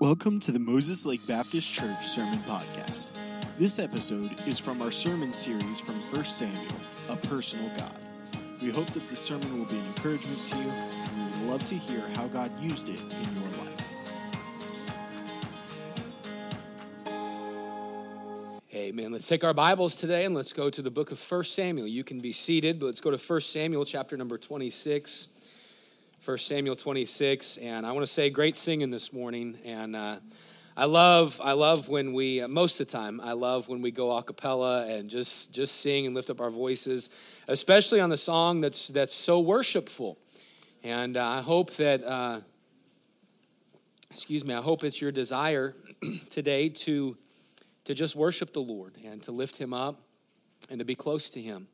Welcome to the Moses Lake Baptist Church Sermon Podcast. This episode is from our sermon series from 1 Samuel, A Personal God. We hope that this sermon will be an encouragement to you, and we would love to hear how God used it in your life. Amen. Let's take our Bibles today and let's go to the book of 1 Samuel. You can be seated, but let's go to 1 Samuel chapter number 26. 1 Samuel 26, and I want to say great singing this morning. And uh, I love, I love when we, uh, most of the time, I love when we go a cappella and just, just sing and lift up our voices, especially on the song that's, that's so worshipful. And uh, I hope that, uh, excuse me, I hope it's your desire today to, to just worship the Lord and to lift Him up and to be close to Him.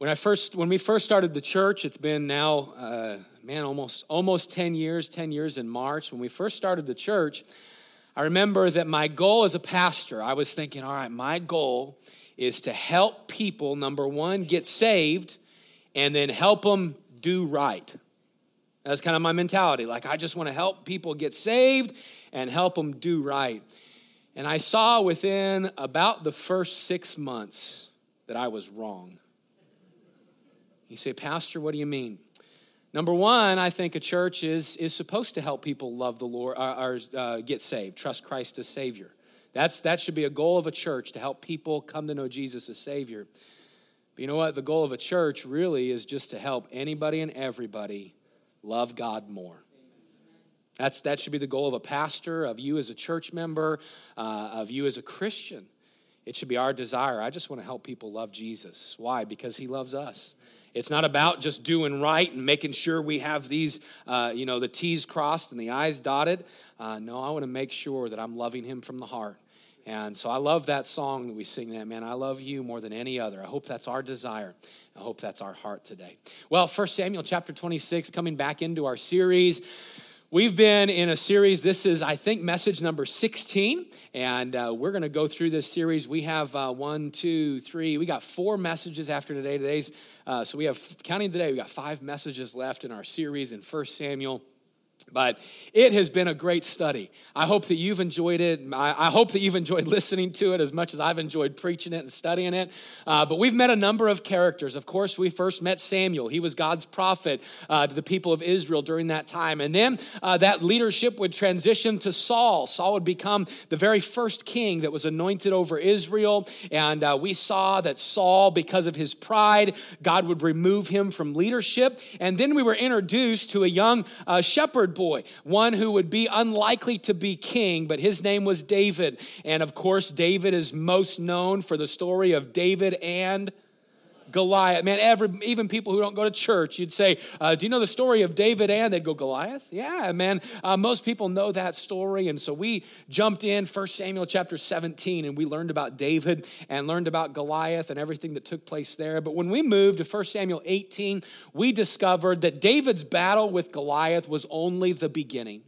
When I first, when we first started the church, it's been now, uh, man, almost almost ten years. Ten years in March. When we first started the church, I remember that my goal as a pastor, I was thinking, all right, my goal is to help people. Number one, get saved, and then help them do right. That's kind of my mentality. Like I just want to help people get saved and help them do right. And I saw within about the first six months that I was wrong. You say, Pastor, what do you mean? Number one, I think a church is, is supposed to help people love the Lord or, or uh, get saved, trust Christ as Savior. That's, that should be a goal of a church to help people come to know Jesus as Savior. But you know what? The goal of a church really is just to help anybody and everybody love God more. That's, that should be the goal of a pastor, of you as a church member, uh, of you as a Christian. It should be our desire. I just want to help people love Jesus. Why? Because He loves us. It's not about just doing right and making sure we have these, uh, you know, the T's crossed and the I's dotted. Uh, no, I want to make sure that I'm loving Him from the heart. And so I love that song that we sing that, man. I love you more than any other. I hope that's our desire. I hope that's our heart today. Well, First Samuel chapter 26, coming back into our series. We've been in a series. This is, I think, message number 16. And uh, we're going to go through this series. We have uh, one, two, three. We got four messages after today. Today's, uh, so we have, counting today, we got five messages left in our series in First Samuel. But it has been a great study. I hope that you've enjoyed it. I, hope that you've enjoyed listening to it as much as I've enjoyed preaching it and studying it. Uh, but we've met a number of characters. Of course, we first met Samuel. He was God's prophet uh, to the people of Israel during that time. And then uh, that leadership would transition to Saul. Saul would become the very first king that was anointed over Israel. And uh, we saw that Saul, because of his pride, God would remove him from leadership. And then we were introduced to a young uh, shepherd shepherd boy, one who would be unlikely to be king, but his name was David. And of course, David is most known for the story of David and Goliath. Man, every, even people who don't go to church, you'd say, uh, Do you know the story of David and? They'd go, Goliath? Yeah, man. Uh, most people know that story. And so we jumped in 1 Samuel chapter 17 and we learned about David and learned about Goliath and everything that took place there. But when we moved to 1 Samuel 18, we discovered that David's battle with Goliath was only the beginning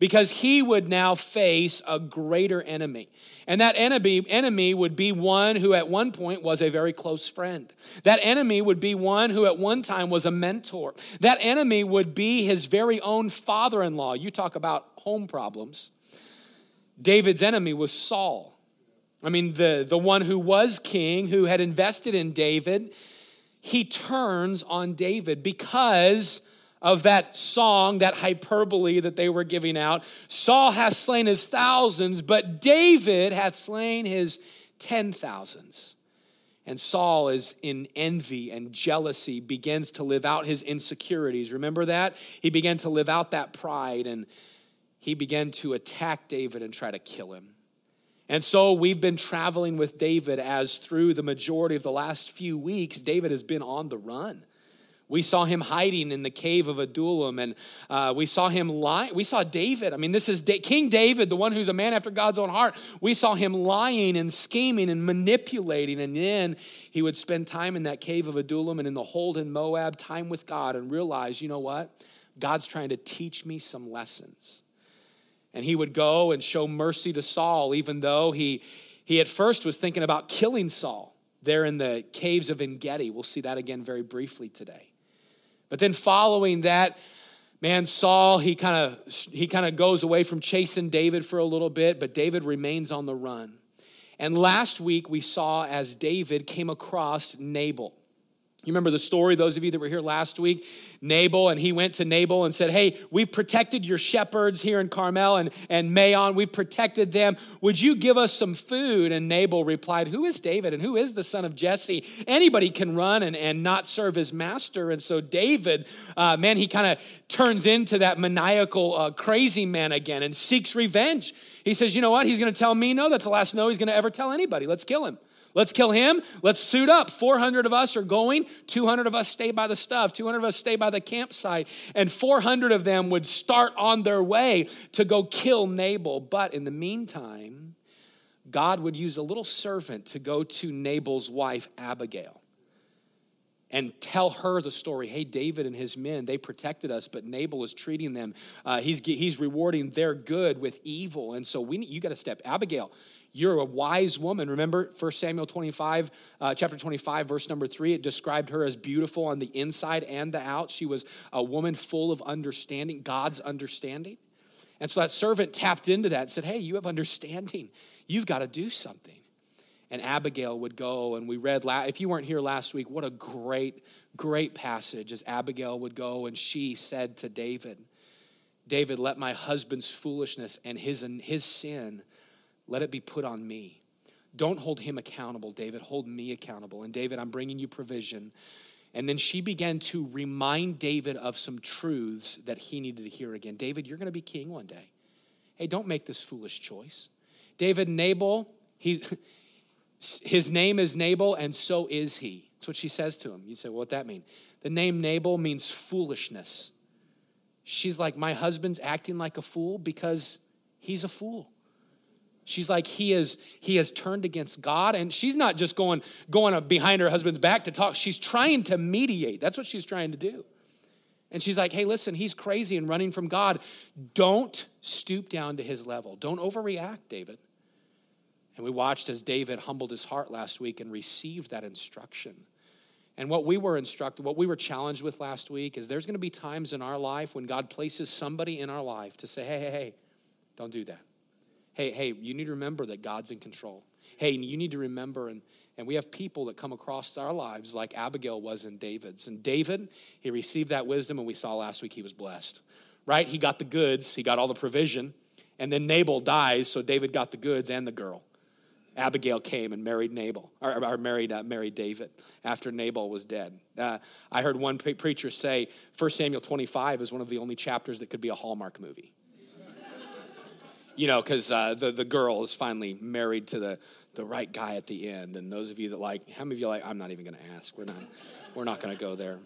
because he would now face a greater enemy. And that enemy, enemy would be one who at one point was a very close friend. That enemy would be one who at one time was a mentor. That enemy would be his very own father in law. You talk about home problems. David's enemy was Saul. I mean, the, the one who was king, who had invested in David, he turns on David because of that song, that hyperbole that they were giving out. Saul hath slain his thousands, but David hath slain his ten thousands. And Saul is in envy and jealousy, begins to live out his insecurities. Remember that? He began to live out that pride and he began to attack David and try to kill him. And so we've been traveling with David as through the majority of the last few weeks, David has been on the run. We saw him hiding in the cave of Adullam, and uh, we saw him lying. We saw David. I mean, this is da- King David, the one who's a man after God's own heart. We saw him lying and scheming and manipulating, and then he would spend time in that cave of Adullam and in the hold in Moab, time with God, and realize, you know what? God's trying to teach me some lessons. And he would go and show mercy to Saul, even though he, he at first was thinking about killing Saul there in the caves of En Gedi. We'll see that again very briefly today. But then, following that man saul he kind of he kind of goes away from chasing david for a little bit but david remains on the run. And last week we saw as david came across nabal you remember the story, those of you that were here last week? Nabal, and he went to Nabal and said, Hey, we've protected your shepherds here in Carmel and, and Maon. We've protected them. Would you give us some food? And Nabal replied, Who is David and who is the son of Jesse? Anybody can run and, and not serve his master. And so David, uh, man, he kind of turns into that maniacal, uh, crazy man again and seeks revenge. He says, You know what? He's going to tell me no. That's the last no he's going to ever tell anybody. Let's kill him. Let's kill him. Let's suit up. 400 of us are going. 200 of us stay by the stuff. 200 of us stay by the campsite. And 400 of them would start on their way to go kill Nabal. But in the meantime, God would use a little servant to go to Nabal's wife, Abigail, and tell her the story. Hey, David and his men, they protected us, but Nabal is treating them. Uh, he's, he's rewarding their good with evil. And so we, you got to step. Abigail, you're a wise woman. Remember 1 Samuel 25, uh, chapter 25, verse number 3, it described her as beautiful on the inside and the out. She was a woman full of understanding, God's understanding. And so that servant tapped into that and said, Hey, you have understanding. You've got to do something. And Abigail would go, and we read, if you weren't here last week, what a great, great passage as Abigail would go and she said to David, David, let my husband's foolishness and his, his sin let it be put on me. Don't hold him accountable, David. Hold me accountable. And David, I'm bringing you provision. And then she began to remind David of some truths that he needed to hear again. David, you're going to be king one day. Hey, don't make this foolish choice. David, Nabal, he, his name is Nabal, and so is he. That's what she says to him. You say, well, what that mean? The name Nabal means foolishness. She's like, my husband's acting like a fool because he's a fool. She's like, he is, he has turned against God. And she's not just going, going behind her husband's back to talk. She's trying to mediate. That's what she's trying to do. And she's like, hey, listen, he's crazy and running from God. Don't stoop down to his level. Don't overreact, David. And we watched as David humbled his heart last week and received that instruction. And what we were instructed, what we were challenged with last week is there's going to be times in our life when God places somebody in our life to say, hey, hey, hey, don't do that. Hey, hey, you need to remember that God's in control. Hey, you need to remember, and, and we have people that come across our lives like Abigail was in David's. And David, he received that wisdom, and we saw last week he was blessed, right? He got the goods, he got all the provision, and then Nabal dies, so David got the goods and the girl. Abigail came and married Nabal, or, or married, uh, married David after Nabal was dead. Uh, I heard one preacher say 1 Samuel 25 is one of the only chapters that could be a Hallmark movie you know, because uh, the, the girl is finally married to the, the right guy at the end. And those of you that like, how many of you like, I'm not even going to ask. We're not, we're not going to go there.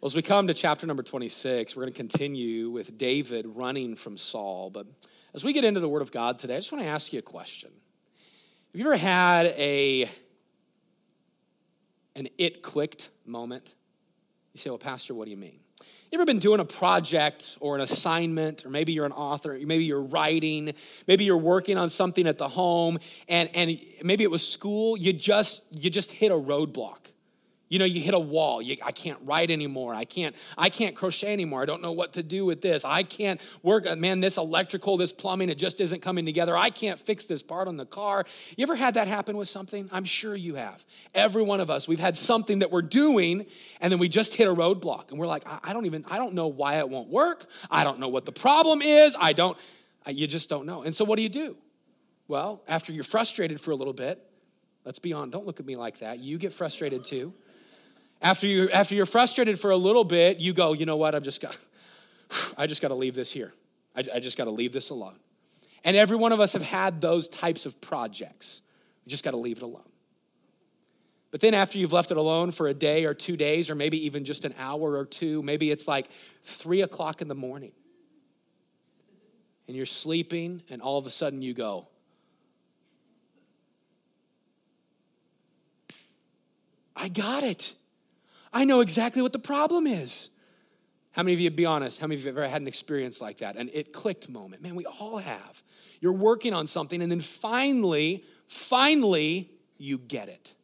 Well, as we come to chapter number 26, we're going to continue with David running from Saul. But as we get into the Word of God today, I just want to ask you a question. Have you ever had a an it clicked moment? You say, well, Pastor, what do you mean? You ever been doing a project or an assignment, or maybe you're an author, maybe you're writing, maybe you're working on something at the home, and, and maybe it was school, you just you just hit a roadblock. You know, you hit a wall. You, I can't write anymore. I can't, I can't crochet anymore. I don't know what to do with this. I can't work. Uh, man, this electrical, this plumbing, it just isn't coming together. I can't fix this part on the car. You ever had that happen with something? I'm sure you have. Every one of us, we've had something that we're doing, and then we just hit a roadblock, and we're like, I, I don't even, I don't know why it won't work. I don't know what the problem is. I don't, you just don't know. And so what do you do? Well, after you're frustrated for a little bit, let's be on, don't look at me like that. You get frustrated too. After, you, after you're frustrated for a little bit, you go, you know what, I've just got, I just got to leave this here. I, I just got to leave this alone. And every one of us have had those types of projects. We just got to leave it alone. But then after you've left it alone for a day or two days, or maybe even just an hour or two, maybe it's like three o'clock in the morning. And you're sleeping, and all of a sudden you go, I got it. I know exactly what the problem is. How many of you, be honest, how many of you have ever had an experience like that? An it clicked moment. Man, we all have. You're working on something, and then finally, finally, you get it.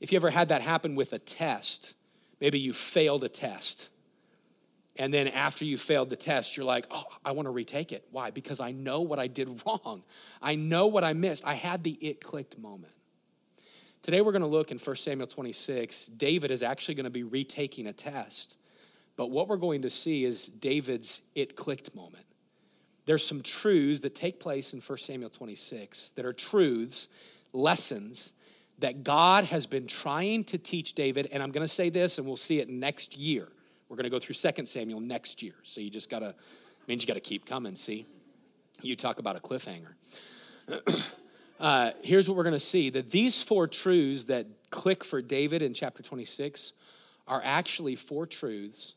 If you ever had that happen with a test, maybe you failed a test, And then after you failed the test, you're like, oh, I want to retake it. Why? Because I know what I did wrong. I know what I missed. I had the it clicked moment. Today we're going to look in 1 Samuel 26. David is actually going to be retaking a test. But what we're going to see is David's it clicked moment. There's some truths that take place in 1 Samuel 26 that are truths, lessons that God has been trying to teach David. And I'm going to say this, and we'll see it next year. We're going to go through 2 Samuel next year. So you just got to, means you got to keep coming, see? You talk about a cliffhanger. uh, here's what we're going to see that these four truths that click for David in chapter 26 are actually four truths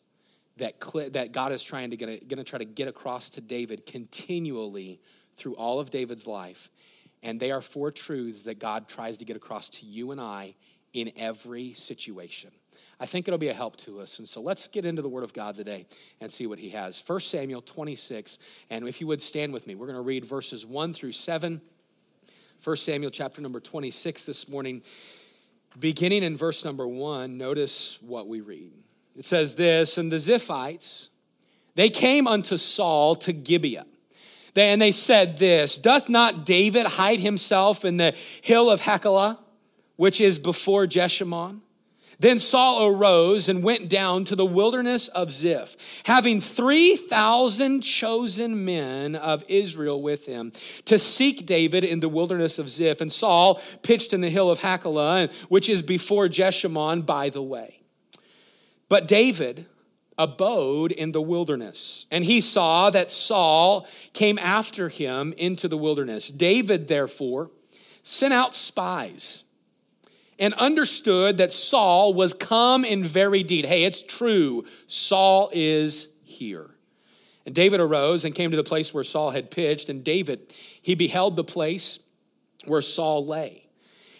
that, cl- that God is trying to get going to try to get across to David continually through all of David's life. And they are four truths that God tries to get across to you and I in every situation. I think it'll be a help to us. And so let's get into the Word of God today and see what He has. 1 Samuel 26, and if you would stand with me, we're going to read verses 1 through 7. 1 Samuel chapter number 26 this morning. Beginning in verse number 1, notice what we read. It says this And the Ziphites, they came unto Saul to Gibeah. They, and they said this Doth not David hide himself in the hill of Hachilah, which is before Jeshimon? Then Saul arose and went down to the wilderness of Ziph, having 3,000 chosen men of Israel with him to seek David in the wilderness of Ziph. And Saul pitched in the hill of Hachilah, which is before Jeshimon by the way. But David abode in the wilderness, and he saw that Saul came after him into the wilderness. David, therefore, sent out spies and understood that Saul was come in very deed. Hey, it's true. Saul is here. And David arose and came to the place where Saul had pitched. And David, he beheld the place where Saul lay.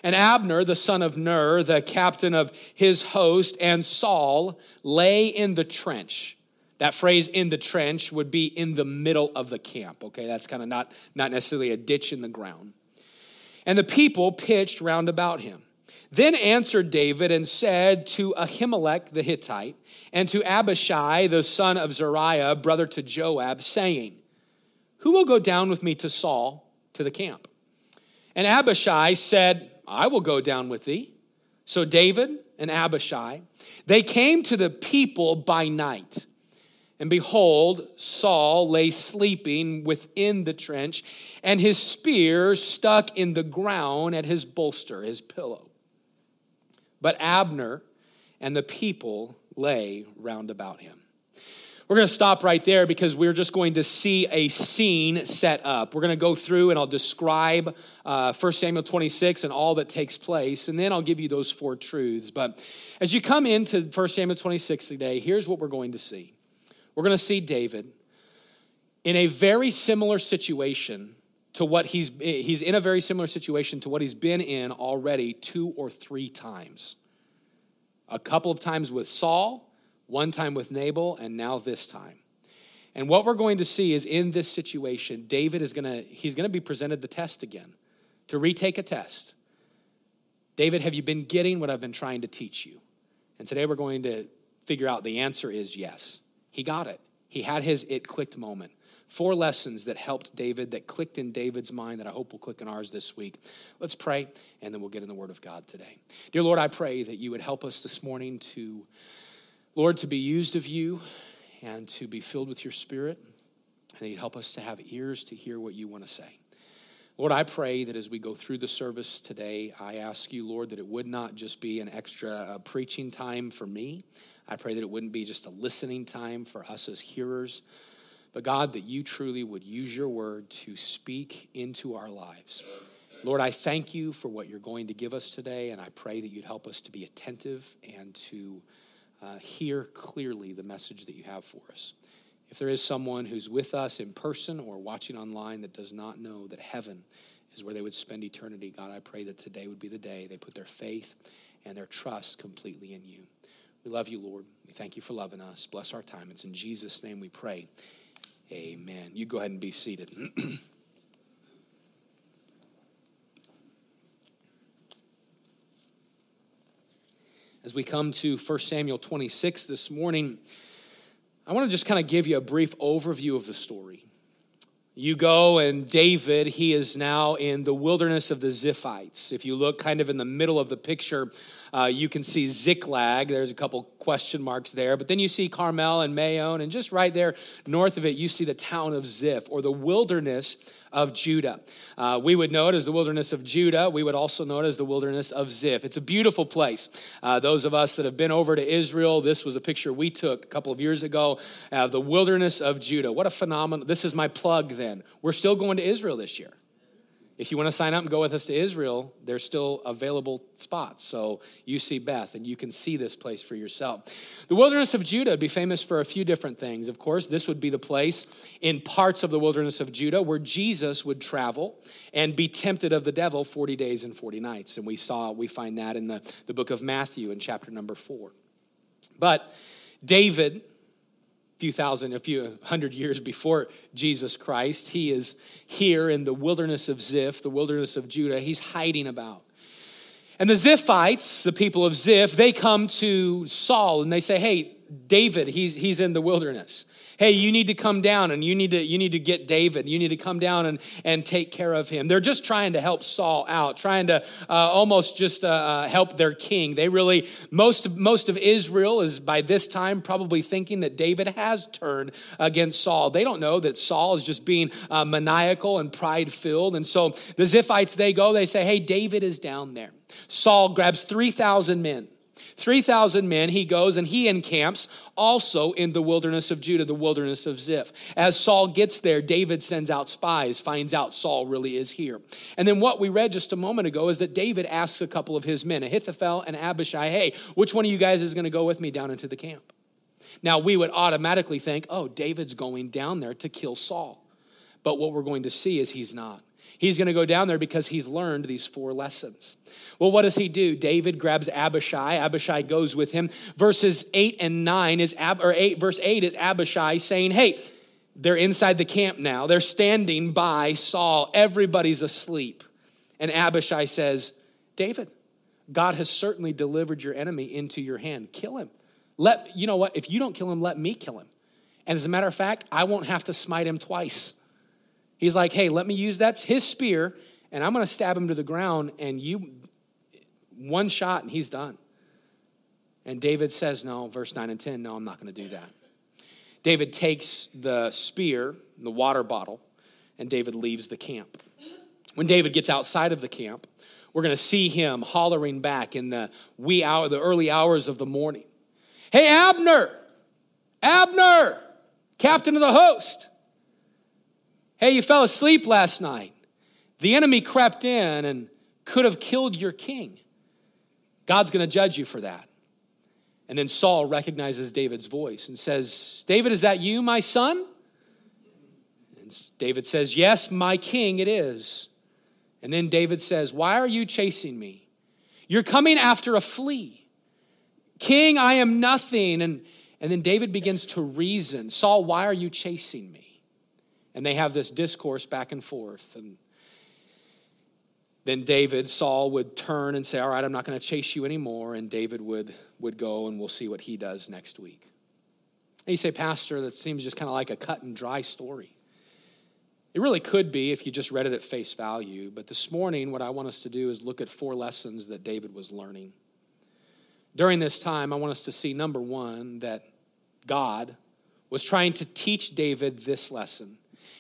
And Abner, the son of Ner, the captain of his host, and Saul lay in the trench. That phrase in the trench would be in the middle of the camp. Okay, that's kind of not, not necessarily a ditch in the ground. And the people pitched round about him. Then answered David and said to Ahimelech the Hittite and to Abishai the son of Zeruiah, brother to Joab, saying, Who will go down with me to Saul to the camp? And Abishai said, I will go down with thee. So David and Abishai, they came to the people by night. And behold, Saul lay sleeping within the trench, and his spear stuck in the ground at his bolster, his pillow. But Abner and the people lay round about him. We're going to stop right there because we're just going to see a scene set up. We're going to go through and I'll describe uh, 1 Samuel 26 and all that takes place, and then I'll give you those four truths. But as you come into 1 Samuel 26 today, here's what we're going to see. We're going to see David in a very similar situation to what he's he's in a very similar situation to what he's been in already two or three times. A couple of times with Saul, one time with Nabal, and now this time. And what we're going to see is in this situation, David is going to he's going to be presented the test again to retake a test. David, have you been getting what I've been trying to teach you? And today we're going to figure out the answer is yes. He got it. He had his it clicked moment. Four lessons that helped David, that clicked in David's mind, that I hope will click in ours this week. Let's pray, and then we'll get in the Word of God today. Dear Lord, I pray that you would help us this morning to, Lord, to be used of you and to be filled with your Spirit, and that you'd help us to have ears to hear what you want to say. Lord, I pray that as we go through the service today, I ask you, Lord, that it would not just be an extra uh, preaching time for me. I pray that it wouldn't be just a listening time for us as hearers, but God, that you truly would use your word to speak into our lives. Lord, I thank you for what you're going to give us today, and I pray that you'd help us to be attentive and to uh, hear clearly the message that you have for us. If there is someone who's with us in person or watching online that does not know that heaven is where they would spend eternity, God, I pray that today would be the day they put their faith and their trust completely in you. We love you, Lord. We thank you for loving us. Bless our time. It's in Jesus' name we pray. Amen. You go ahead and be seated. As we come to 1 Samuel 26 this morning, I want to just kind of give you a brief overview of the story. You go, and David, he is now in the wilderness of the Ziphites. If you look kind of in the middle of the picture, uh, you can see Ziklag. There's a couple question marks there. But then you see Carmel and Maon, and just right there north of it, you see the town of Ziph, or the wilderness of Judah. Uh, we would know it as the wilderness of Judah. We would also know it as the wilderness of Ziph. It's a beautiful place. Uh, those of us that have been over to Israel, this was a picture we took a couple of years ago of the wilderness of Judah. What a phenomenon. This is my plug then. We're still going to Israel this year. If you want to sign up and go with us to Israel, there's still available spots. So you see Beth and you can see this place for yourself. The wilderness of Judah would be famous for a few different things. Of course, this would be the place in parts of the wilderness of Judah where Jesus would travel and be tempted of the devil 40 days and 40 nights. And we saw, we find that in the, the book of Matthew in chapter number four. But David, few thousand, a few hundred years before Jesus Christ. He is here in the wilderness of Ziph, the wilderness of Judah. He's hiding about. And the Ziphites, the people of Ziph, they come to Saul and they say, Hey, David, he's, he's in the wilderness hey you need to come down and you need to you need to get david. You need to come down and and take care of him. They're just trying to help saul out trying to uh, almost just uh, uh, help their king. They really most most of israel is by this time probably thinking that david has turned against saul. They don't know that saul is just being uh, maniacal and pride filled and so the ziphites they go they say hey david is down there. Saul grabs 3000 men 3,000 men, he goes and he encamps also in the wilderness of Judah, the wilderness of Ziph. As Saul gets there, David sends out spies, finds out Saul really is here. And then what we read just a moment ago is that David asks a couple of his men, Ahithophel and Abishai, hey, which one of you guys is going to go with me down into the camp? Now, we would automatically think, oh, David's going down there to kill Saul. But what we're going to see is he's not. He's going to go down there because he's learned these four lessons. Well, what does he do? David grabs Abishai. Abishai goes with him. Verses 8 and 9 is Ab, or 8 verse 8 is Abishai saying, "Hey, they're inside the camp now. They're standing by Saul. Everybody's asleep." And Abishai says, "David, God has certainly delivered your enemy into your hand. Kill him. Let you know what? If you don't kill him, let me kill him. And as a matter of fact, I won't have to smite him twice." He's like, hey, let me use that's his spear, and I'm to stab him to the ground, and you, one shot, and he's done. And David says, no, verse 9 and 10, no, I'm not to do that. David takes the spear, the water bottle, and David leaves the camp. When David gets outside of the camp, we're going to see him hollering back in the wee hour, the early hours of the morning. Hey, Abner, Abner, captain of the host. Hey, you fell asleep last night. The enemy crept in and could have killed your king. God's going to judge you for that. And then Saul recognizes David's voice and says, David, is that you, my son? And David says, Yes, my king, it is. And then David says, Why are you chasing me? You're coming after a flea. King, I am nothing. And, and then David begins to reason Saul, why are you chasing me? And they have this discourse back and forth. And then David, Saul would turn and say, All right, I'm not going to chase you anymore. And David would, would go, and we'll see what he does next week. And you say, Pastor, that seems just kind of like a cut and dry story. It really could be if you just read it at face value. But this morning, what I want us to do is look at four lessons that David was learning. During this time, I want us to see number one, that God was trying to teach David this lesson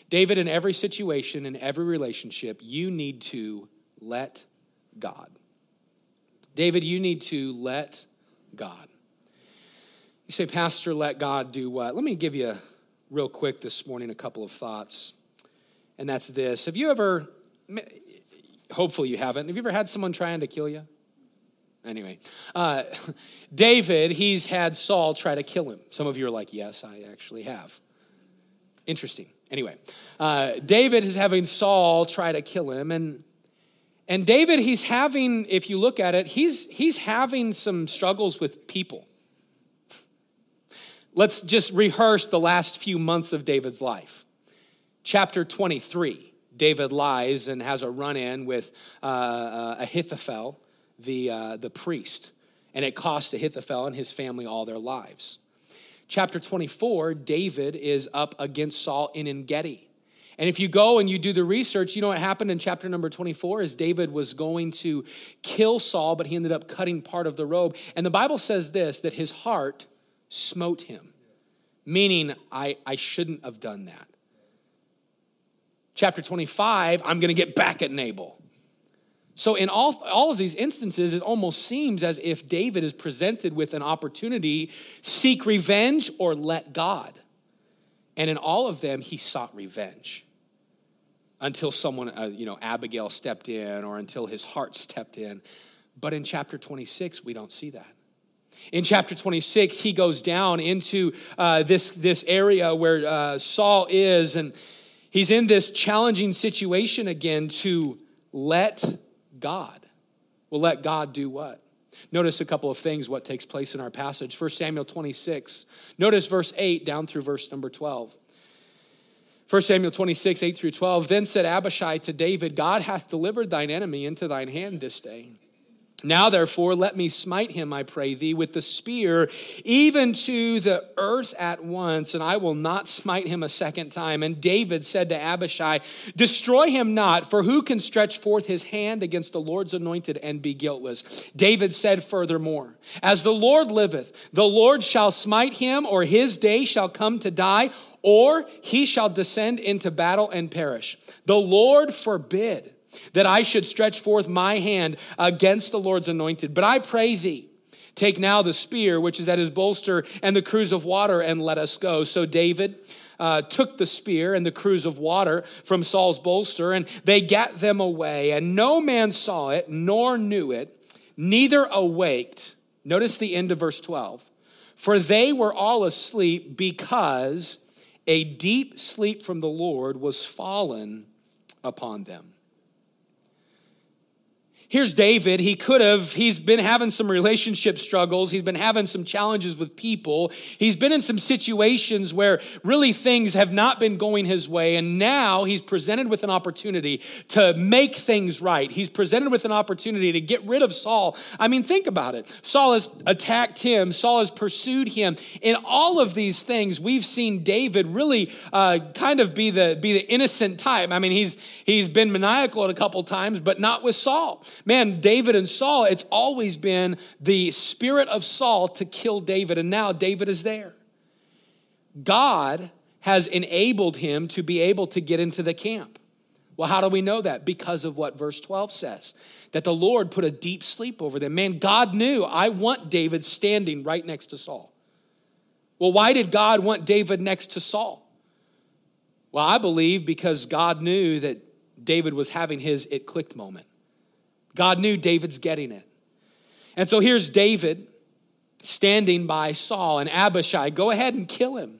David, in every situation, in every relationship, you need to let God. David, you need to let God. You say, Pastor, let God do what? Let me give you real quick this morning a couple of thoughts. And that's this. Have you ever, hopefully you haven't, have you ever had someone trying to kill you? Anyway, uh, David, he's had Saul try to kill him. Some of you are like, yes, I actually have. Interesting. Anyway, uh, David is having Saul try to kill him, and and David, he's having, if you look at it, he's he's having some struggles with people. Let's just rehearse the last few months of David's life. Chapter 23, David lies and has a run in with uh, uh, Ahithophel, the, uh, the priest, and it cost Ahithophel and his family all their lives. Chapter 24, David is up against Saul in Engedi. And if you go and you do the research, you know what happened in chapter number 24 is David was going to kill Saul, but he ended up cutting part of the robe. And the Bible says this that his heart smote him, meaning, I, I shouldn't have done that. Chapter 25, I'm going to get back at Nabal. So, in all, all of these instances, it almost seems as if David is presented with an opportunity seek revenge or let God. And in all of them, he sought revenge until someone, uh, you know, Abigail stepped in or until his heart stepped in. But in chapter 26, we don't see that. In chapter 26, he goes down into uh, this, this area where uh, Saul is, and he's in this challenging situation again to let God. We'll let God do what? Notice a couple of things what takes place in our passage. 1 Samuel 26. Notice verse 8 down through verse number 12. 1 Samuel 26, 8 through 12. Then said Abishai to David, God hath delivered thine enemy into thine hand this day. Now, therefore, let me smite him, I pray thee, with the spear, even to the earth at once, and I will not smite him a second time. And David said to Abishai, Destroy him not, for who can stretch forth his hand against the Lord's anointed and be guiltless? David said furthermore, As the Lord liveth, the Lord shall smite him, or his day shall come to die, or he shall descend into battle and perish. The Lord forbid that I should stretch forth my hand against the Lord's anointed. But I pray thee, take now the spear which is at his bolster and the cruse of water, and let us go. So David uh, took the spear and the cruse of water from Saul's bolster, and they gat them away. And no man saw it, nor knew it, neither awaked. Notice the end of verse 12. For they were all asleep because a deep sleep from the Lord was fallen upon them. Here's David. He could have, he's been having some relationship struggles. He's been having some challenges with people. He's been in some situations where really things have not been going his way. And now he's presented with an opportunity to make things right. He's presented with an opportunity to get rid of Saul. I mean, think about it. Saul has attacked him, Saul has pursued him. In all of these things, we've seen David really uh, kind of be the, be the innocent type. I mean, he's, he's been maniacal a couple times, but not with Saul man, David and Saul, it's always been the spirit of Saul to kill David, and now David is there. God has enabled him to be able to get into the camp. Well, how do we know that? Because of what verse 12 says that the Lord put a deep sleep over them. Man, God knew I want David standing right next to Saul. Well, why did God want David next to Saul? Well, I believe because God knew that David was having his it clicked moment. God knew David's getting it. And so here's David standing by Saul and Abishai. Go ahead and kill him.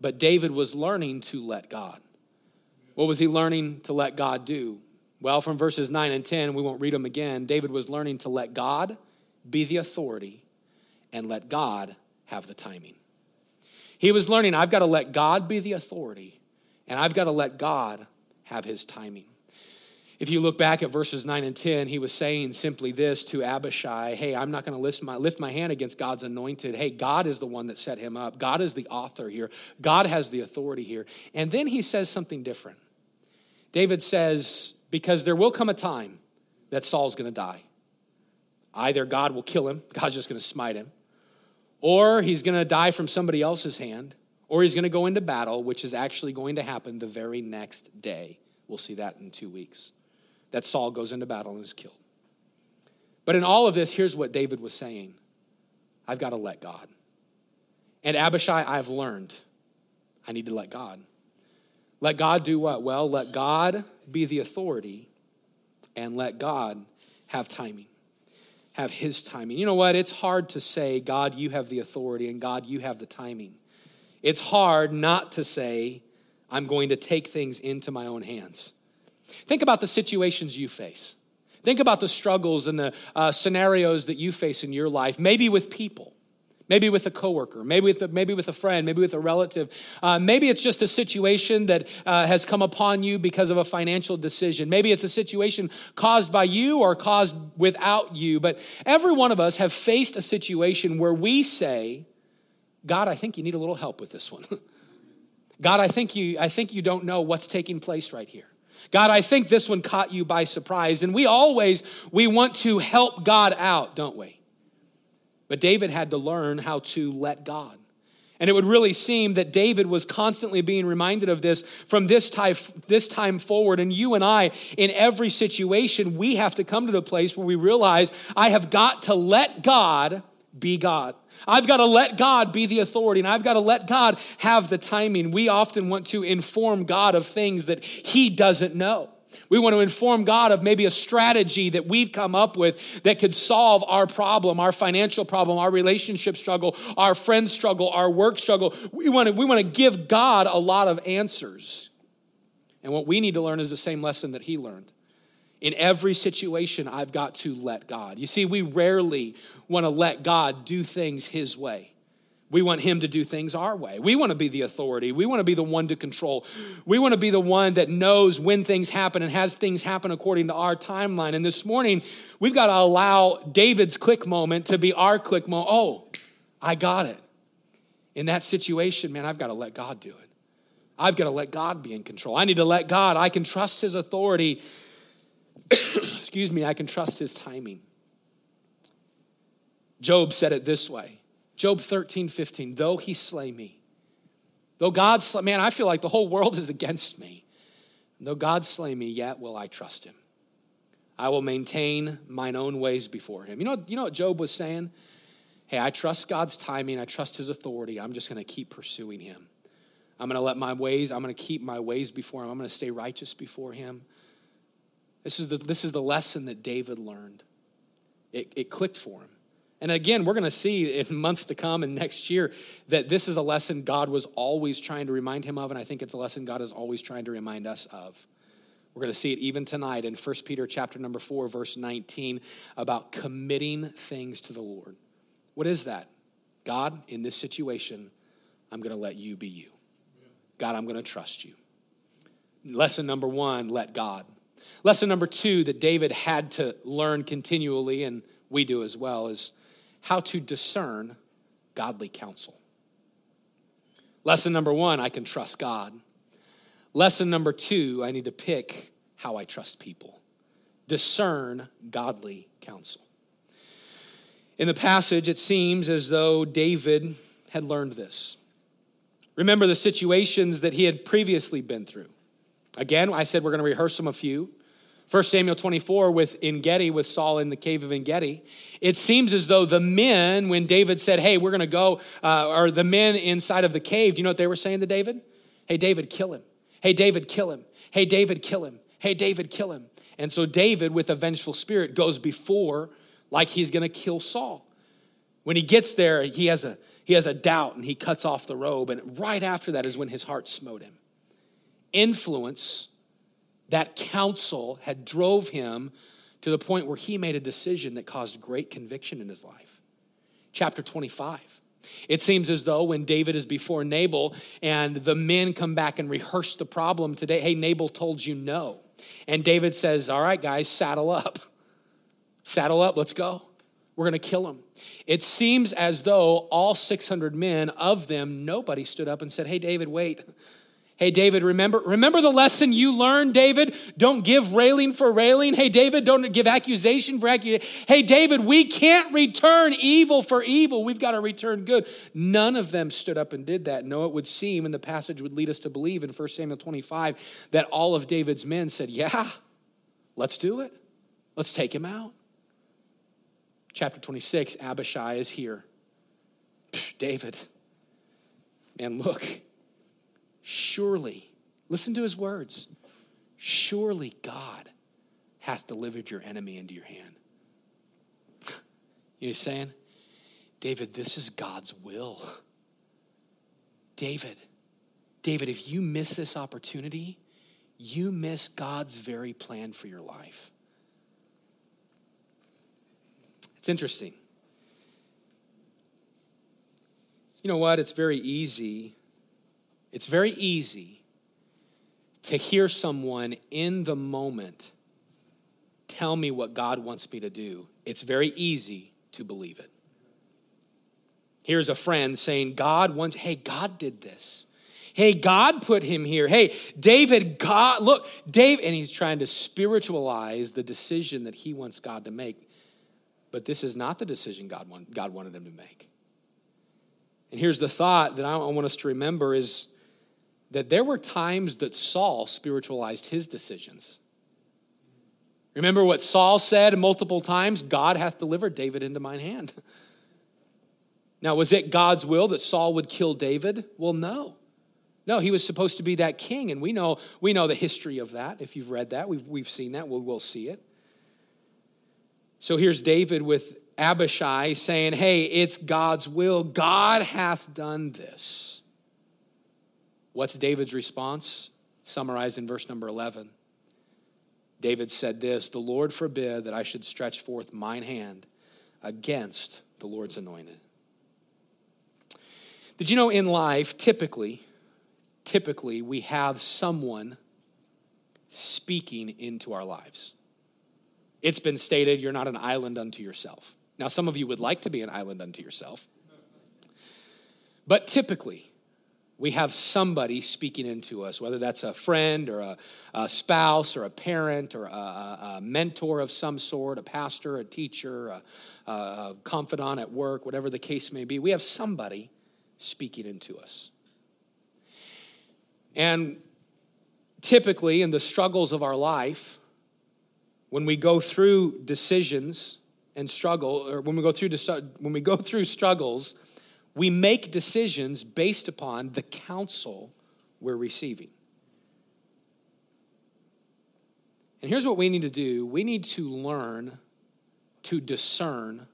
But David was learning to let God. What was he learning to let God do? Well, from verses 9 and 10, we won't read them again. David was learning to let God be the authority and let God have the timing. He was learning, I've got to let God be the authority and I've got to let God have his timing. If you look back at verses 9 and 10, he was saying simply this to Abishai Hey, I'm not going to my, lift my hand against God's anointed. Hey, God is the one that set him up. God is the author here. God has the authority here. And then he says something different. David says, Because there will come a time that Saul's going to die. Either God will kill him, God's just going to smite him, or he's going to die from somebody else's hand, or he's going to go into battle, which is actually going to happen the very next day. We'll see that in two weeks that Saul goes into battle and is killed. But in all of this, here's what David was saying I've got to let God. And Abishai, I've learned I need to let God. Let God do what? Well, let God be the authority and let God have timing, have His timing. You know what? It's hard to say, God, you have the authority, and God, you have the timing. It's hard not to say, I'm going to take things into my own hands. Think about the situations you face. Think about the struggles and the uh, scenarios that you face in your life, maybe with people. Maybe with a coworker, maybe with a, maybe with a friend, maybe with a relative. Uh, maybe it's just a situation that uh, has come upon you because of a financial decision. Maybe it's a situation caused by you or caused without you. But every one of us have faced a situation where we say, God, I think you need a little help with this one. God, I think you I think you don't know what's taking place right here. God, I think this one caught you by surprise. And we always we want to help God out, don't we? But David had to learn how to let God. And it would really seem that David was constantly being reminded of this from this time, this time forward. And you and I, in every situation, we have to come to the place where we realize I have got to let God be God. I've got to let God be the authority and I've got to let God have the timing. We often want to inform God of things that He doesn't know. We want to inform God of maybe a strategy that we've come up with that could solve our problem, our financial problem, our relationship struggle, our friend struggle, our work struggle. We want to, we want to give God a lot of answers. And what we need to learn is the same lesson that he learned. In every situation, I've got to let God. You see, we rarely want to let God do things his way. We want him to do things our way. We want to be the authority. We want to be the one to control. We want to be the one that knows when things happen and has things happen according to our timeline. And this morning, we've got to allow David's click moment to be our click moment. Oh, I got it. In that situation, man, I've got to let God do it. I've got to let God be in control. I need to let God. I can trust his authority. Excuse me, I can trust his timing. Job said it this way Job 13, 15, though he slay me, though God slay, man, I feel like the whole world is against me. Though God slay me, yet will I trust him. I will maintain mine own ways before him. You know, you know what Job was saying? Hey, I trust God's timing, I trust his authority. I'm just going to keep pursuing him. I'm going to let my ways, I'm going to keep my ways before him. I'm going to stay righteous before him. This is the, this is the lesson that David learned. It, it clicked for him. And again, we're going to see in months to come and next year that this is a lesson God was always trying to remind him of, and I think it's a lesson God is always trying to remind us of. We're going to see it even tonight in 1 Peter chapter number 4 verse 19 about committing things to the Lord. What is that? God, in this situation, I'm going to let you be you. God, I'm going to trust you. Lesson number 1, let God. Lesson number 2 that David had to learn continually and we do as well is how to discern godly counsel. Lesson number one, I can trust God. Lesson number two, I need to pick how I trust people. Discern godly counsel. In the passage, it seems as though David had learned this. Remember the situations that he had previously been through. Again, I said we're going to rehearse them a few. 1 Samuel 24 with Engedi, with Saul in the cave of Engedi. It seems as though the men, when David said, Hey, we're going to go, uh, or the men inside of the cave, do you know what they were saying to David? Hey, David, kill him. Hey, David, kill him. Hey, David, kill him. Hey, David, kill him. And so David, with a vengeful spirit, goes before like he's going to kill Saul. When he gets there, he has, a, he has a doubt and he cuts off the robe. And right after that is when his heart smote him. Influence that counsel had drove him to the point where he made a decision that caused great conviction in his life. Chapter 25. It seems as though when David is before Nabal and the men come back and rehearse the problem today, hey, Nabal told you no. And David says, All right, guys, saddle up. Saddle up, let's go. We're going to kill him. It seems as though all 600 men, of them, nobody stood up and said, Hey, David, wait. Hey, David, remember, remember the lesson you learned, David? Don't give railing for railing. Hey, David, don't give accusation for accusation. Hey, David, we can't return evil for evil. We've got to return good. None of them stood up and did that. No, it would seem, and the passage would lead us to believe in 1 Samuel 25, that all of David's men said, Yeah, let's do it. Let's take him out. Chapter 26, Abishai is here. David, and look, Surely, listen to his words. Surely God hath delivered your enemy into your hand. You're saying, David, this is God's will. David, David, if you miss this opportunity, you miss God's very plan for your life. It's interesting. You know what? It's very easy it's very easy to hear someone in the moment tell me what God wants me to do. It's very easy to believe it. Here's a friend saying, God wants, hey, God did this. Hey, God put him here. Hey, David, God, look, Dave, and he's trying to spiritualize the decision that he wants God to make. But this is not the decision God, want, God wanted him to make. And here's the thought that I want us to remember is that there were times that Saul spiritualized his decisions. Remember what Saul said multiple times God hath delivered David into mine hand. Now, was it God's will that Saul would kill David? Well, no. No, he was supposed to be that king, and we know, we know the history of that. If you've read that, we've, we've seen that, we'll, we'll see it. So here's David with Abishai saying, Hey, it's God's will. God hath done this. What's David's response? Summarized in verse number 11. David said this The Lord forbid that I should stretch forth mine hand against the Lord's anointed. Did you know in life, typically, typically we have someone speaking into our lives? It's been stated you're not an island unto yourself. Now, some of you would like to be an island unto yourself. But typically, we have somebody speaking into us, whether that's a friend or a, a spouse or a parent or a, a, mentor of some sort, a pastor, a teacher, a confidant at work, whatever the case may be. We have somebody speaking into us. And typically, in the struggles of our life, when we go through decisions and struggle, or when we go through when we go through struggles, we make decisions based upon the counsel we're receiving. And here's what we need to do we need to learn to discern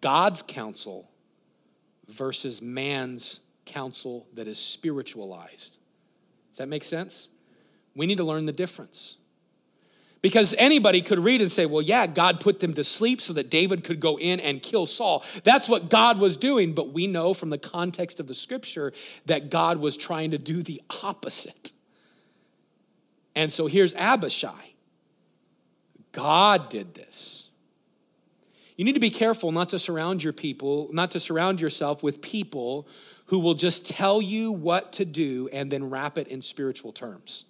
God's counsel versus man's counsel that is spiritualized. Does that make sense? We need to learn the difference. Because anybody could read and say, well, yeah, God put them to sleep so that David could go in and kill Saul. That's what God was doing. But we know from the context of the scripture that God was trying to do the opposite. And so here's Abishai God did this. You need to be careful not to surround your people, not to surround yourself with people who will just tell you what to do and then wrap it in spiritual terms.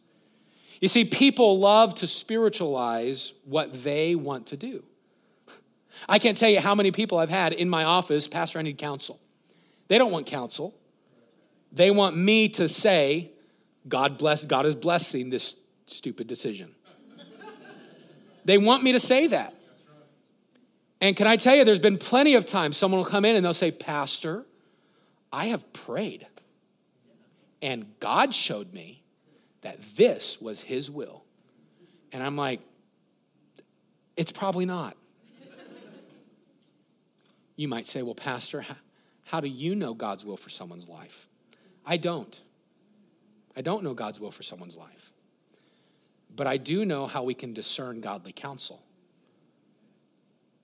You see, people love to spiritualize what they want to do. I can't tell you how many people I've had in my office, Pastor, I need counsel. They don't want counsel. They want me to say, God bless, God is blessing this stupid decision. they want me to say that. And can I tell you, there's been plenty of times someone will come in and they'll say, Pastor, I have prayed. And God showed me that this was His will. And I'm like, it's probably not. you might say, well, Pastor, how, how do you know God's will for someone's life? I don't. I don't know God's will for someone's life. But I do know how we can discern godly counsel.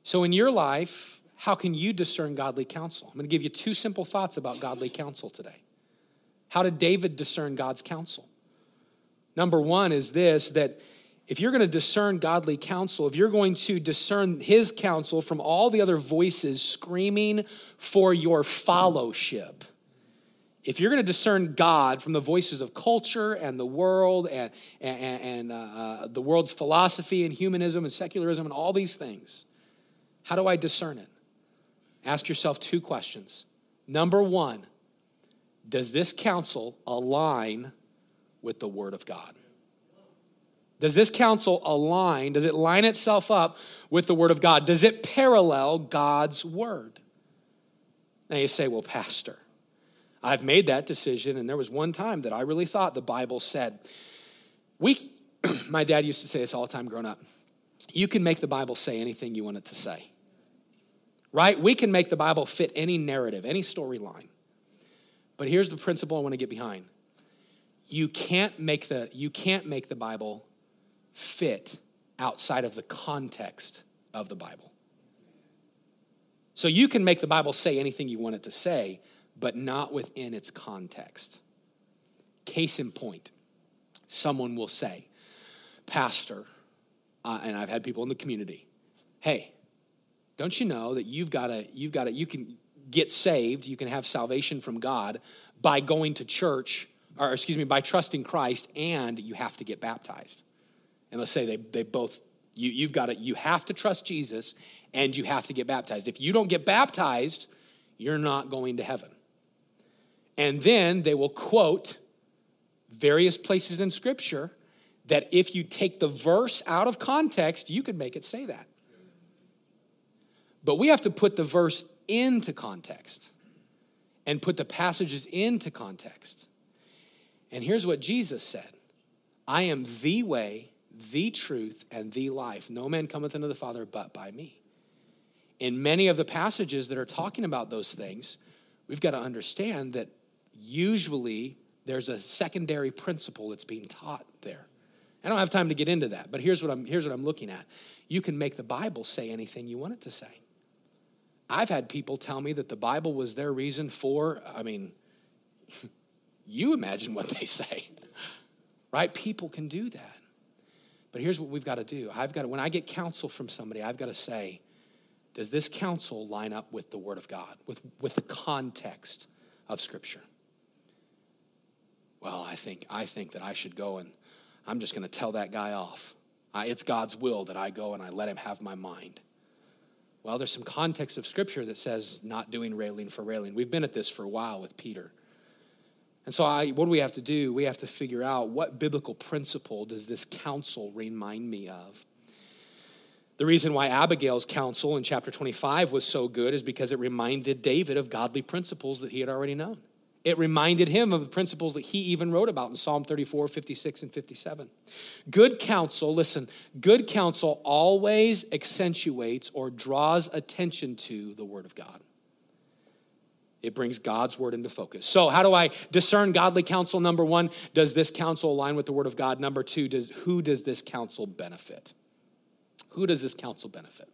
So, in your life, how can you discern godly counsel? I'm going to give you two simple thoughts about godly counsel today. How did David discern God's counsel? Number one is this that if you're going to discern godly counsel, if you're going to discern his counsel from all the other voices screaming for your fellowship, if you're going to discern God from the voices of culture and the world and, and, and uh, uh, the world's philosophy and humanism and secularism and all these things, how do I discern it? Ask yourself two questions. Number one, does this counsel align with the Word of God? Does this counsel align? Does it line itself up with the Word of God? Does it parallel God's Word? Now you say, well, Pastor, I've made that decision, and there was one time that I really thought the Bible said, we, my dad used to say this all the time growing up, you can make the Bible say anything you want it to say right? We can make the Bible fit any narrative, any storyline. But here's the principle I want to get behind. You can't make the you can't make the Bible fit outside of the context of the Bible. So you can make the Bible say anything you want it to say, but not within its context. Case in point, someone will say, Pastor, uh, and I've had people in the community, hey, don't you know that you've got to, you've got to, you can, get saved, you can have salvation from God by going to church, or excuse me, by trusting Christ, and you have to get baptized. And let's say they, they both, you, you've got to, you have to trust Jesus and you have to get baptized. If you don't get baptized, you're not going to heaven. And then they will quote various places in Scripture that if you take the verse out of context, you could make it say that. But we have to put the verse into context and put the passages into context. And here's what Jesus said I am the way, the truth, and the life. No man cometh unto the Father but by me. In many of the passages that are talking about those things, we've got to understand that usually there's a secondary principle that's being taught there. I don't have time to get into that, but here's what I'm, here's what I'm looking at. You can make the Bible say anything you want it to say. I've had people tell me that the Bible was their reason for, I mean, you imagine what they say, right? People can do that. But here's what we've got to do. I've got to, when I get counsel from somebody, I've got to say, does this counsel line up with the Word of God, with, with the context of Scripture? Well, I think, I think that I should go and I'm just going to tell that guy off. I, it's God's will that I go and I let him have my mind. Well, there's some context of Scripture that says not doing railing for railing. We've been at this for a while with Peter. And so, I, what do we have to do? We have to figure out what biblical principle does this counsel remind me of? The reason why Abigail's counsel in chapter 25 was so good is because it reminded David of godly principles that he had already known. It reminded him of the principles that he even wrote about in Psalm 34, 56, and 57. Good counsel, listen, good counsel always accentuates or draws attention to the Word of God. It brings God's word into focus. So, how do I discern godly counsel? Number one, does this counsel align with the word of God? Number two, does, who does this counsel benefit? Who does this counsel benefit?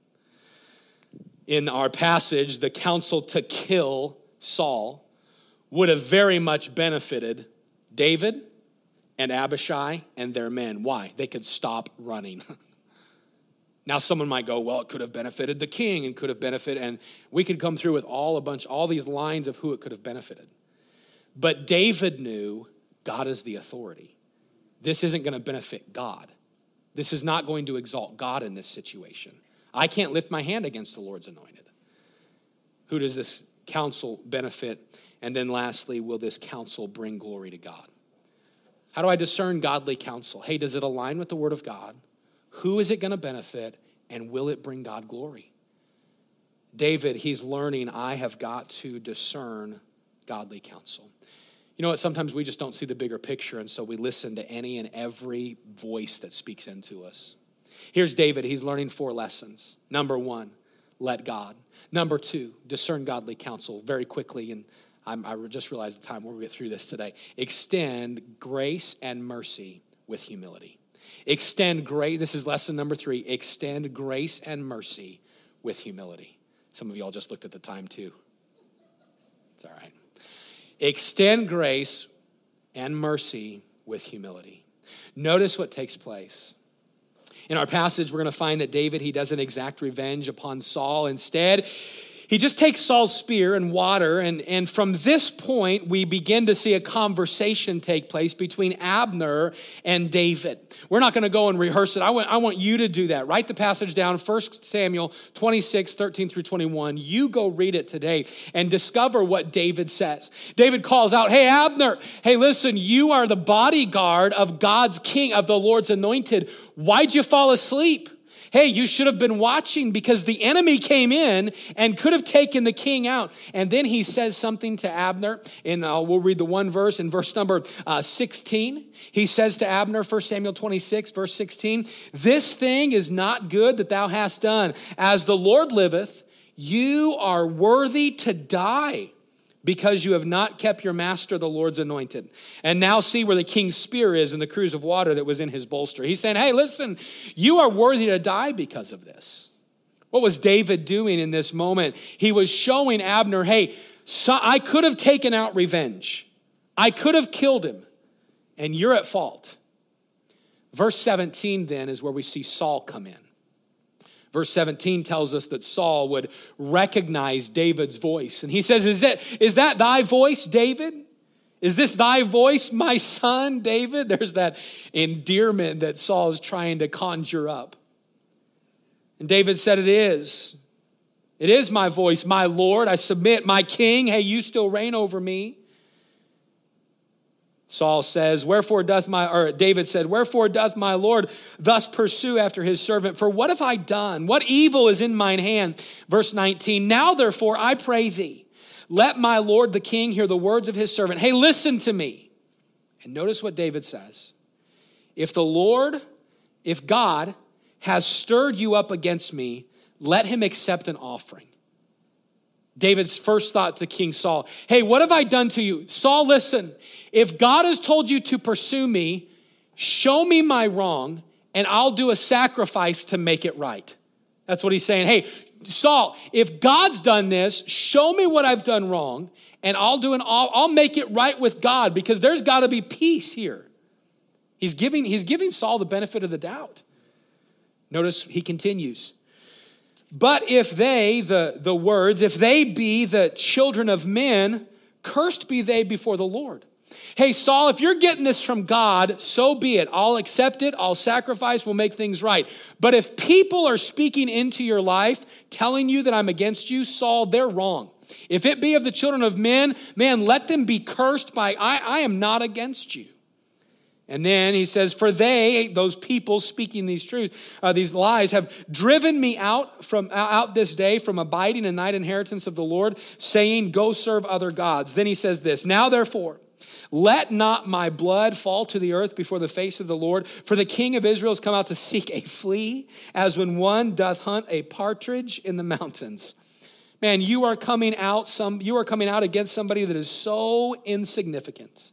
In our passage, the counsel to kill Saul would have very much benefited David and Abishai and their men. Why? They could stop running. now, someone might go, well, it could have benefited the king and could have benefited, and we could come through with all a bunch, all these lines of who it could have benefited. But David knew God is the authority. This isn't going to benefit God. This is not going to exalt God in this situation. I can't lift my hand against the Lord's anointed. Who does this counsel benefit? And then lastly, will this counsel bring glory to God? How do I discern godly counsel? Hey, does it align with the Word of God? Who is it going to benefit? And will it bring God glory? David, he's learning, I have got to discern godly counsel. You know what? Sometimes we just don't see the bigger picture, and so we listen to any and every voice that speaks into us. Here's David. He's learning four lessons. Number one, let God. Number two, discern godly counsel very quickly. And I'm, i just realized the time we'll get through this today. Extend grace and mercy with humility. Extend grace. This is lesson number three. Extend grace and mercy with humility. Some of y'all just looked at the time too. It's all right. Extend grace and mercy with humility. Notice what takes place. In our passage, we're going to find that David, he doesn't exact revenge upon Saul. Instead, he just takes Saul's spear and water, and, and from this point, we begin to see a conversation take place between Abner and David. We're not going to go and rehearse it. I want, I want you to do that. Write the passage down, 1 Samuel 26, 13 through 21. You go read it today and discover what David says. David calls out, Hey, Abner, hey, listen, you are the bodyguard of God's king, of the Lord's anointed. Why'd you fall asleep? Hey, you should have been watching because the enemy came in and could have taken the king out. And then he says something to Abner, and uh, we'll read the one verse in verse number uh, 16. He says to Abner, 1 Samuel 26, verse 16, This thing is not good that thou hast done. As the Lord liveth, you are worthy to die because you have not kept your master, the Lord's anointed. And now see where the king's spear is in the cruse of water that was in his bolster. He's saying, hey, listen, you are worthy to die because of this. What was David doing in this moment? He was showing Abner, hey, so I could have taken out revenge, I could have killed him, and you're at fault. Verse 17 then is where we see Saul come in. Verse 17 tells us that Saul would recognize David's voice. And he says, Is that, is that thy voice, David? Is this thy voice, my son, David? There's that endearment that Saul is trying to conjure up. And David said, It is. It is my voice, my Lord. I submit, my king. Hey, you still reign over me. Saul says, Wherefore doth my, or David said, Wherefore doth my Lord thus pursue after his servant? For what have I done? What evil is in mine hand? Verse 19, Now therefore I pray thee, let my Lord the king hear the words of his servant. Hey, listen to me. And notice what David says. If the Lord, if God has stirred you up against me, let him accept an offering. David's first thought to King Saul Hey, what have I done to you? Saul, listen. If God has told you to pursue me, show me my wrong, and I'll do a sacrifice to make it right. That's what he's saying. Hey, Saul, if God's done this, show me what I've done wrong, and I'll do an I'll, I'll make it right with God because there's got to be peace here. He's giving, he's giving Saul the benefit of the doubt. Notice he continues. But if they, the, the words, if they be the children of men, cursed be they before the Lord. Hey, Saul, if you're getting this from God, so be it. I'll accept it. I'll sacrifice. We'll make things right. But if people are speaking into your life, telling you that I'm against you, Saul, they're wrong. If it be of the children of men, man, let them be cursed by, I, I am not against you. And then he says, For they, those people speaking these truths, uh, these lies, have driven me out from out this day from abiding in night inheritance of the Lord, saying, Go serve other gods. Then he says this, Now therefore, let not my blood fall to the earth before the face of the Lord, for the king of Israel has come out to seek a flea, as when one doth hunt a partridge in the mountains. Man, you are coming out some you are coming out against somebody that is so insignificant.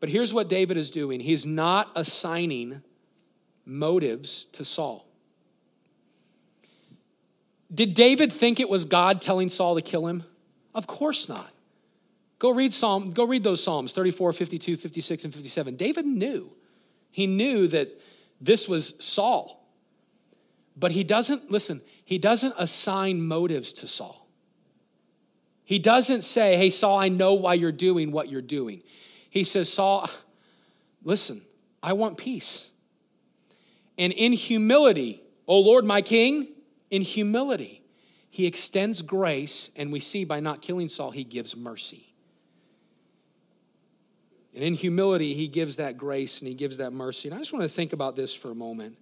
But here's what David is doing. He's not assigning motives to Saul. Did David think it was God telling Saul to kill him? Of course not. Go read Psalm, go read those Psalms 34, 52, 56, and 57. David knew. He knew that this was Saul. But he doesn't, listen, he doesn't assign motives to Saul. He doesn't say, hey, Saul, I know why you're doing what you're doing. He says, Saul, listen, I want peace. And in humility, O Lord, my king, in humility, he extends grace, and we see by not killing Saul, he gives mercy. And in humility, he gives that grace and he gives that mercy. And I just want to think about this for a moment.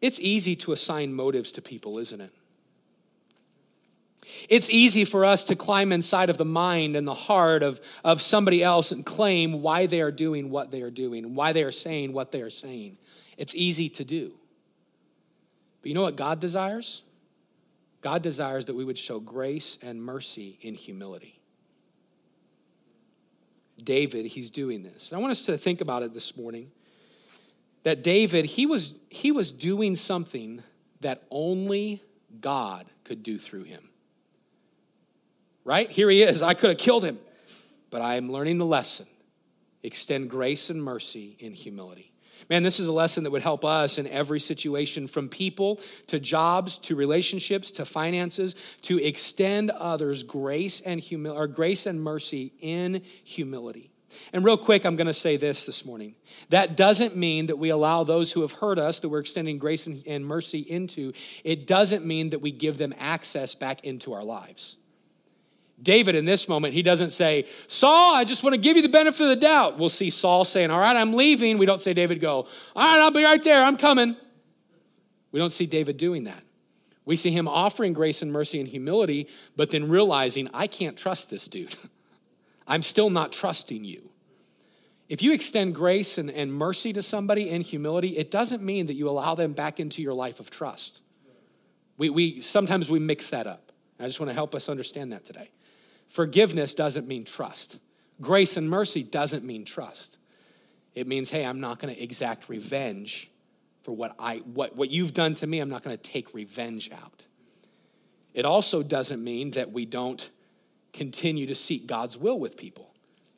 It's easy to assign motives to people, isn't it? It's easy for us to climb inside of the mind and the heart of, of somebody else and claim why they are doing what they are doing why they are saying what they are saying. It's easy to do. But you know what God desires? God desires that we would show grace and mercy in humility. David, he's doing this. And I want us to think about it this morning. That David, he was, he was doing something that only God could do through him. Right? Here he is. I could have killed him, but I am learning the lesson. Extend grace and mercy in humility. Man, this is a lesson that would help us in every situation from people to jobs to relationships to finances to extend others grace and humil- or grace and mercy in humility. And real quick, I'm going to say this this morning. That doesn't mean that we allow those who have hurt us, that we're extending grace and, and mercy into, it doesn't mean that we give them access back into our lives. David, in this moment, he doesn't say, Saul, I just want to give you the benefit of the doubt. We'll see Saul saying, All right, I'm leaving. We don't say David go, All right, I'll be right there. I'm coming. We don't see David doing that. We see him offering grace and mercy and humility, but then realizing, I can't trust this dude. I'm still not trusting you. If you extend grace and, and mercy to somebody in humility, it doesn't mean that you allow them back into your life of trust. We, we sometimes we mix that up. I just want to help us understand that today. Forgiveness doesn't mean trust. Grace and mercy doesn't mean trust. It means, hey, I'm not going to exact revenge for what, I, what, what you've done to me. I'm not going to take revenge out. It also doesn't mean that we don't continue to seek God's will with people.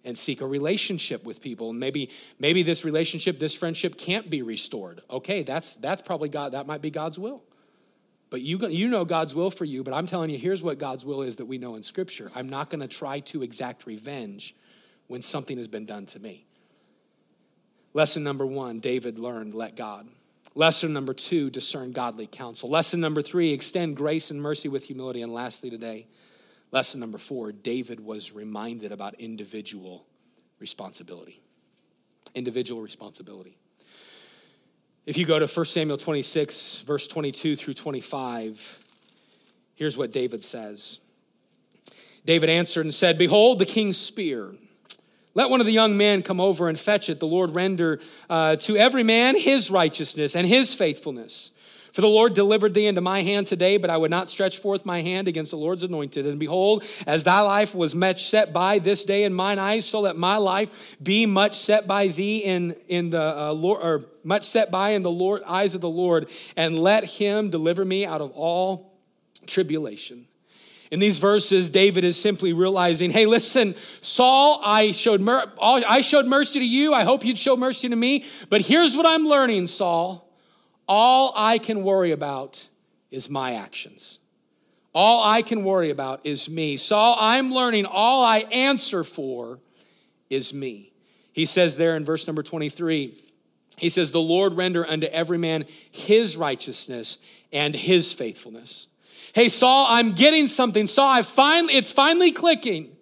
and seek a relationship with people. And maybe, maybe this relationship, this friendship can't be restored. Okay, that's, that's probably God, that might be God's will. But you, you know God's will for you, but I'm telling you, here's what God's will is that we know in Scripture. I'm not going to try to exact revenge when something has been done to me. Lesson number one David learned, let God. Lesson number two, discern godly counsel. Lesson number three, extend grace and mercy with humility. And lastly, today, lesson number four, David was reminded about individual responsibility. Individual responsibility. If you go to 1 Samuel 26, verse 22 through 25, here's what David says David answered and said, Behold, the king's spear. Let one of the young men come over and fetch it. The Lord render uh, to every man his righteousness and his faithfulness. For the Lord delivered thee into my hand today, but I would not stretch forth my hand against the Lord's anointed. And behold, as thy life was much set by this day in mine eyes, so let my life be much set by thee in, in the uh, Lord, or much set by in the Lord eyes of the Lord, and let him deliver me out of all tribulation. In these verses, David is simply realizing, hey, listen, Saul, I showed, mer- I showed mercy to you. I hope you'd show mercy to me. But here's what I'm learning, Saul. All I can worry about is my actions. All I can worry about is me. Saul, I'm learning all I answer for is me. He says there in verse number 23, he says, The Lord render unto every man his righteousness and his faithfulness. Hey, Saul, I'm getting something. Saul, I finally, it's finally clicking.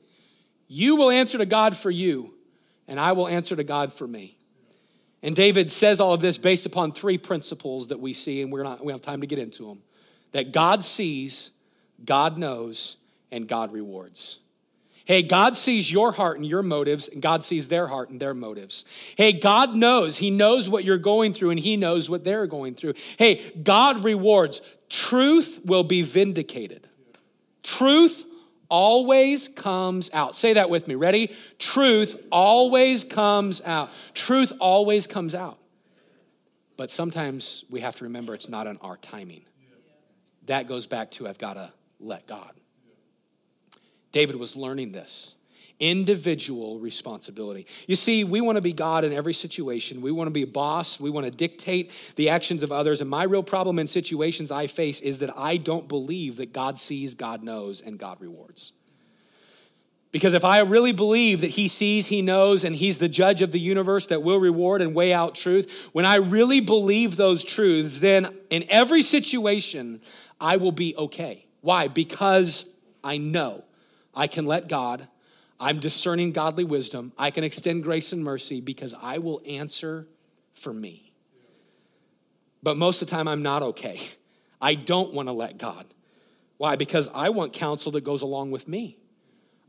You will answer to God for you, and I will answer to God for me. And David says all of this based upon three principles that we see, and we're not, we have time to get into them. That God sees, God knows, and God rewards. Hey, God sees your heart and your motives, and God sees their heart and their motives. Hey, God knows. He knows what you're going through, and He knows what they're going through. Hey, God rewards. Truth will be vindicated. Truth always comes out. Say that with me. Ready? Truth always comes out. Truth always comes out. But sometimes we have to remember it's not on our timing. That goes back to I've got to let God. David was learning this individual responsibility. You see, we want to be God in every situation. We want to be a boss. We want to dictate the actions of others. And my real problem in situations I face is that I don't believe that God sees, God knows, and God rewards. Because if I really believe that He sees, He knows, and He's the judge of the universe that will reward and weigh out truth, when I really believe those truths, then in every situation, I will be okay. Why? Because I know I can let God I'm discerning godly wisdom. I can extend grace and mercy because I will answer for me. But most of the time, I'm not okay. I don't want to let God. Why? Because I want counsel that goes along with me.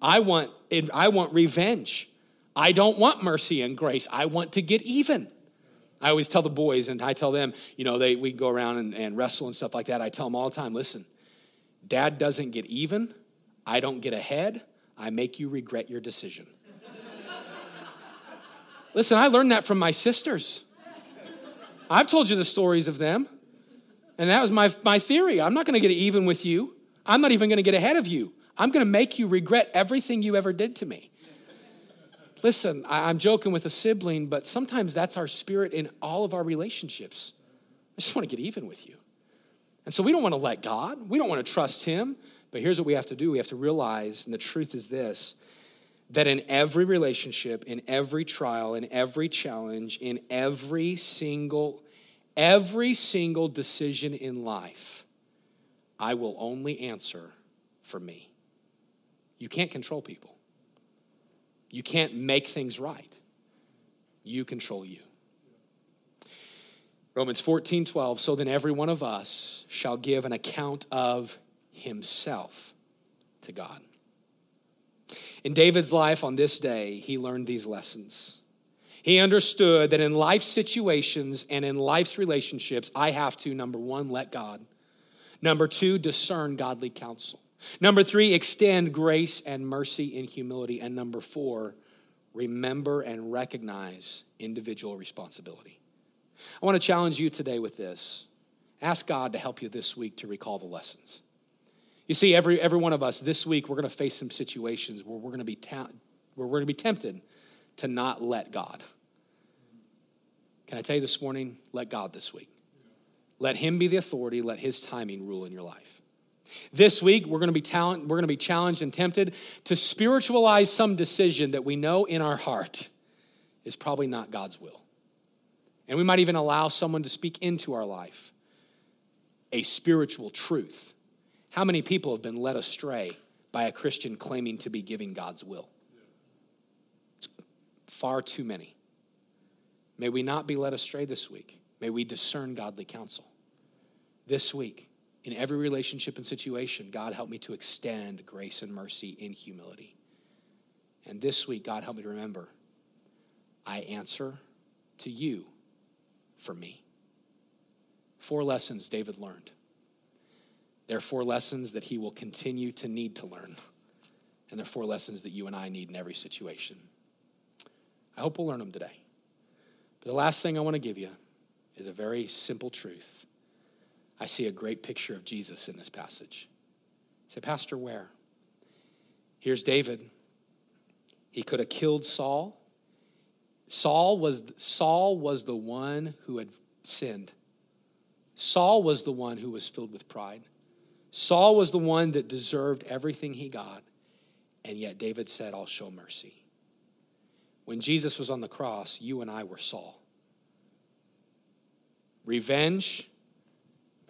I want, I want revenge. I don't want mercy and grace. I want to get even. I always tell the boys, and I tell them, you know, they, we go around and, and wrestle and stuff like that. I tell them all the time listen, dad doesn't get even. I don't get ahead. I make you regret your decision. Listen, I learned that from my sisters. I've told you the stories of them. And that was my, my theory. I'm not going to get even with you. I'm not even going to get ahead of you. I'm going to make you regret everything you ever did to me. Listen, I, I'm joking with a sibling, but sometimes that's our spirit in all of our relationships. I just want to get even with you. And so we don't want to let God, we don't want to trust Him. But here's what we have to do we have to realize, and the truth is this that in every relationship, in every trial, in every challenge, in every single every single decision in life, I will only answer for me. You can't control people. You can't make things right. You control you. Romans 14, 12. So then every one of us shall give an account of himself to God. In David's life on this day, he learned these lessons. He understood that in life situations and in life's relationships, I have to, number one, let God. Number two, discern godly counsel. Number three, extend grace and mercy in humility. And number four, remember and recognize individual responsibility. I want to challenge you today with this. Ask God to help you this week to recall the lessons. You see, every, every one of us this week, we're going to face some situations where we're going to be ta- where we're going to be tempted to not let God. Can I tell you this morning? Let God this week. Let Him be the authority. Let His timing rule in your life. This week, we're going to be talent, we're going to be challenged and tempted to spiritualize some decision that we know in our heart is probably not God's will. And we might even allow someone to speak into our life a spiritual truth. How many people have been led astray by a Christian claiming to be giving God's will? It's far too many. May we not be led astray this week. May we discern godly counsel. This week, in every relationship and situation, God help me to extend grace and mercy in humility. And this week, God help me to remember I answer to you for me. Four lessons David learned. There are four lessons that he will continue to need to learn. And there are four lessons that you and I need in every situation. I hope we'll learn them today. But the last thing I want to give you is a very simple truth. I see a great picture of Jesus in this passage. Say, Pastor, where? Here's David. He could have killed Saul. Saul was, Saul was the one who had sinned. Saul was the one who was filled with pride. Saul was the one that deserved everything he got. And yet David said, I'll show mercy. When Jesus was on the cross, you and I were Saul. Revenge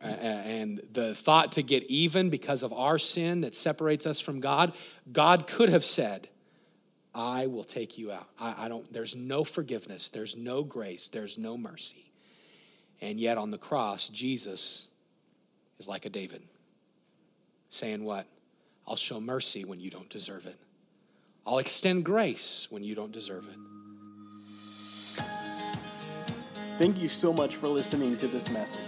and the thought to get even because of our sin that separates us from God, God could have said, I will take you out. I, I don't, there's no forgiveness, there's no grace, there's no mercy. And yet on the cross, Jesus is like a David, saying, What? I'll show mercy when you don't deserve it. I'll extend grace when you don't deserve it. Thank you so much for listening to this message.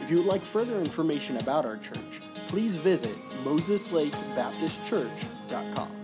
If you would like further information about our church, please visit MosesLakeBaptistChurch.com.